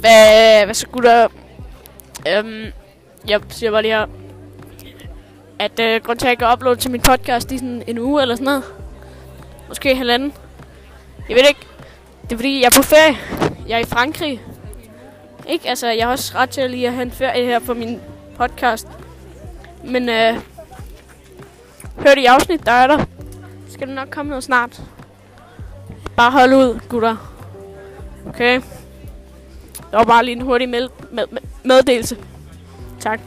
Hvad, hvad så gutter? Øhm, jeg siger bare lige her, at øh, grund til, at jeg ikke uploade til min podcast i sådan en uge eller sådan noget. Måske halvanden. Jeg ved ikke. Det er fordi, jeg er på ferie. Jeg er i Frankrig. Ikke? Altså, jeg har også ret til lige at have en ferie her på min podcast. Men øh, hør de afsnit, der er der. Skal det nok komme noget snart. Bare hold ud, gutter. Okay? Det var bare lige en hurtig med, med, med, meddelelse. Tak.